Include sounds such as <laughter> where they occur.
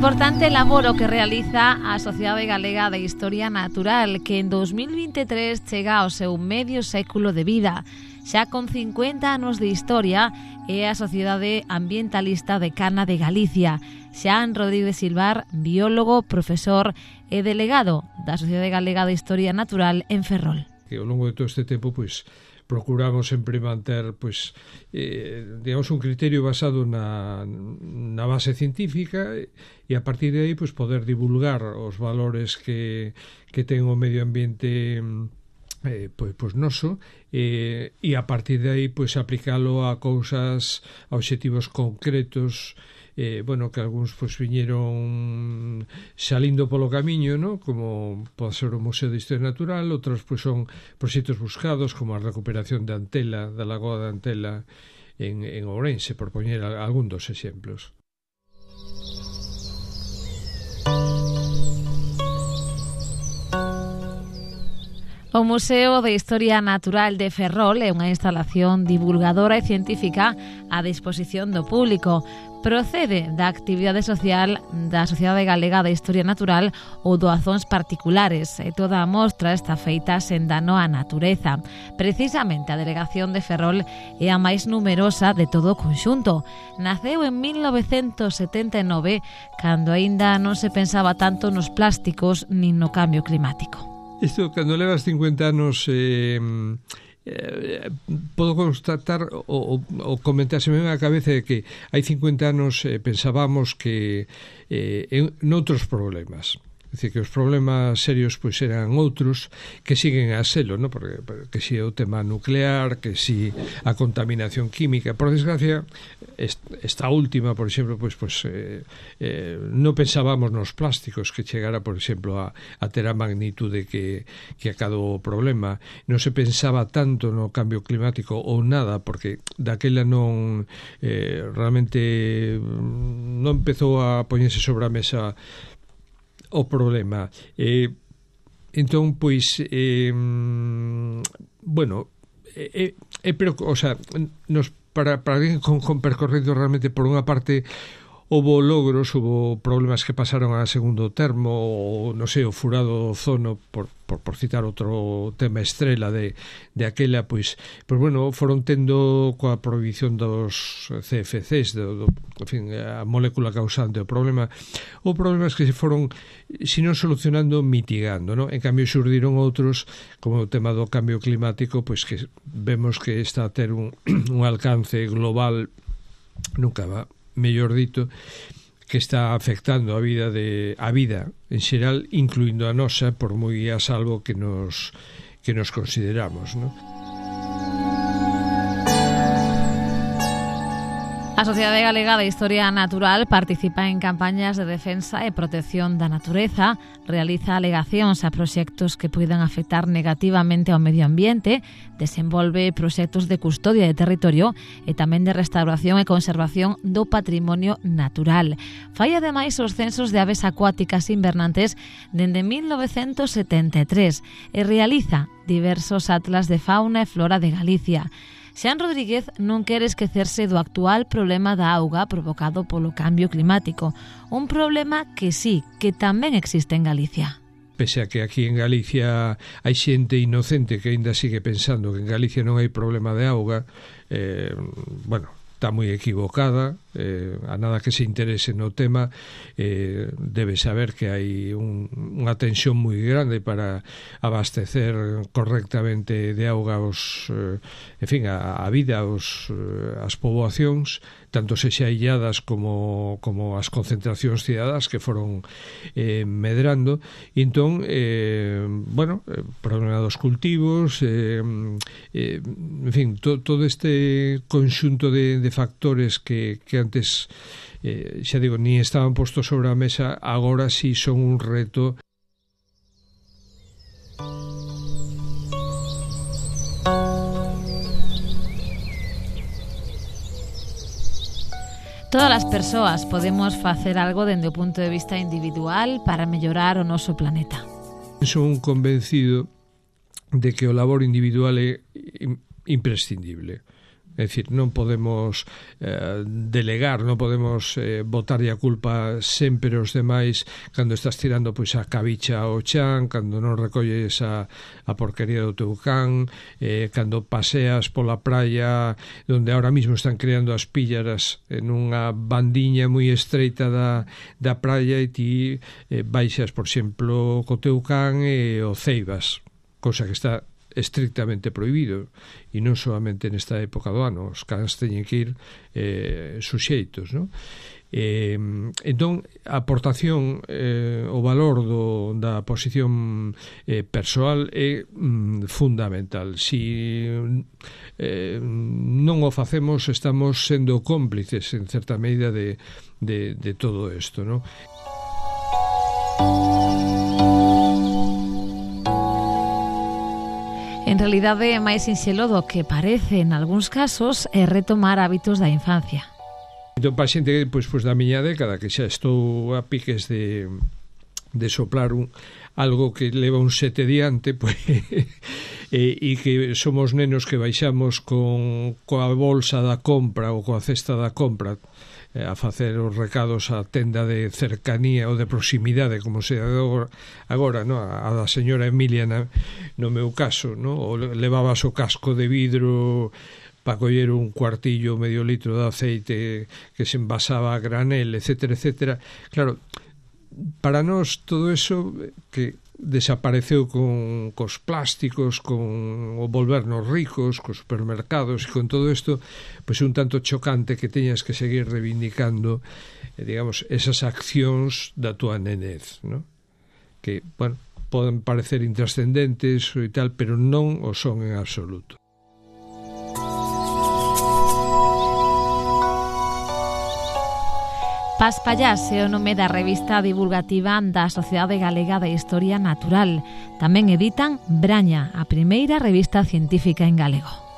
Importante laboro que realiza a Sociedade Galega de Historia Natural, que en 2023 chega ao seu medio século de vida. Xa con 50 anos de historia, é a Sociedade Ambientalista de Cana de Galicia. Xan Rodríguez Silvar, biólogo, profesor e delegado da Sociedade Galega de Historia Natural en Ferrol. Que ao longo de todo este tempo, pois, procuramos sempre manter pois eh, digamos un criterio basado na, na base científica e a partir de aí pois poder divulgar os valores que que ten o medio ambiente eh, pois, pois noso eh, e a partir de aí pois aplicalo a cousas a obxectivos concretos eh, bueno, que algúns pois viñeron salindo polo camiño, no? como pode ser o Museo de Historia Natural, outros pois, son proxectos buscados como a recuperación de Antela, da Lagoa de Antela en, en Ourense, por poñer algún dos exemplos. O Museo de Historia Natural de Ferrol é unha instalación divulgadora e científica a disposición do público. Procede da actividade social da Sociedade Galega de Historia Natural ou doazóns particulares e toda a mostra está feita sen dano á natureza. Precisamente a delegación de Ferrol é a máis numerosa de todo o conxunto. Naceu en 1979, cando aínda non se pensaba tanto nos plásticos nin no cambio climático. Isto, cando levas 50 anos eh, eh, podo constatar o, o comentarse mesmo a cabeza de que hai 50 anos eh, pensábamos que eh, en, noutros problemas. Dicir que os problemas serios pois eran outros que siguen a selo, no? Porque, porque si é o tema nuclear, que si a contaminación química, por desgracia, esta última, por exemplo, pois pois eh, eh non pensábamos nos plásticos que chegara, por exemplo, a a ter a magnitude que que acadou o problema. Non se pensaba tanto no cambio climático ou nada, porque daquela non eh, realmente mm, non empezou a poñerse sobre a mesa o problema. Eh, entón, pois, eh, bueno, é, é, pero, o sea, nos para, para alguén con, con percorrido realmente por unha parte houbo logros, houbo problemas que pasaron a segundo termo, ou, non sei, o furado zono, por, por, por citar outro tema estrela de, de aquela, pois, pois bueno, foron tendo coa prohibición dos CFCs, do, do, en fin, a molécula causante o problema, ou problemas que se foron, se non solucionando, mitigando, non? En cambio, surdiron outros, como o tema do cambio climático, pois que vemos que está a ter un, <clears throat> un alcance global nunca va mellor dito, que está afectando a vida de a vida en xeral, incluindo a nosa, por moi a salvo que nos que nos consideramos, non? A Sociedade Galega de Historia Natural participa en campañas de defensa e protección da natureza, realiza alegacións a proxectos que poidan afectar negativamente ao medio ambiente, desenvolve proxectos de custodia de territorio e tamén de restauración e conservación do patrimonio natural. Fai ademais os censos de aves acuáticas invernantes dende 1973 e realiza diversos atlas de fauna e flora de Galicia. Xan Rodríguez non quere esquecerse do actual problema da auga provocado polo cambio climático, un problema que sí, que tamén existe en Galicia. Pese a que aquí en Galicia hai xente inocente que aínda sigue pensando que en Galicia non hai problema de auga, eh, bueno, está moi equivocada, eh, a nada que se interese no tema eh, debe saber que hai un, unha tensión moi grande para abastecer correctamente de auga os, eh, en fin, a, a vida os, eh, as poboacións tanto se xa illadas como, como as concentracións cidadas que foron eh, medrando. E entón eh, bueno, eh, problema dos cultivos eh, eh, en fin, to, todo este conxunto de, de factores que, que antes, eh, xa digo, ni estaban postos sobre a mesa, agora si sí son un reto Todas as persoas podemos facer algo dende o punto de vista individual para mellorar o noso planeta. Son convencido de que o labor individual é imprescindible. É dicir, non podemos eh, delegar, non podemos eh, botar a culpa sempre os demais cando estás tirando pois a cabicha ao chan, cando non recolles a, a porquería do teu can, eh, cando paseas pola praia onde ahora mismo están creando as píllaras en unha bandiña moi estreita da, da praia e ti eh, baixas, por exemplo, co teu can e o ceibas, cosa que está estrictamente prohibido e non solamente nesta época do ano os cans teñen que ir eh, suxeitos non? Eh, entón, a aportación eh, o valor do, da posición eh, persoal é mm, fundamental si eh, non o facemos estamos sendo cómplices en certa medida de, de, de todo isto non? En realidade, é máis sinxelo do que parece en algúns casos é retomar hábitos da infancia. Entón, para xente pois, pois, da miña década, que xa estou a piques de, de soplar un, algo que leva un sete diante, <laughs> pois, e, e que somos nenos que baixamos con coa bolsa da compra ou coa cesta da compra eh, a facer os recados á tenda de cercanía ou de proximidade, como se agora, agora no? a da señora Emilia na, no meu caso, no? o levabas o casco de vidro para coller un cuartillo medio litro de aceite que se envasaba a granel, etcétera, etcétera. Claro, para nós todo eso eh, que desapareceu con cos plásticos, con o volvernos ricos, cos supermercados e con todo isto, pois un tanto chocante que teñas que seguir reivindicando, eh, digamos, esas accións da túa nenez, ¿no? que, bueno, poden parecer intrascendentes e tal, pero non o son en absoluto. Paz Pallás é o nome da revista divulgativa da Sociedade Galega de Historia Natural. Tamén editan Braña, a primeira revista científica en galego.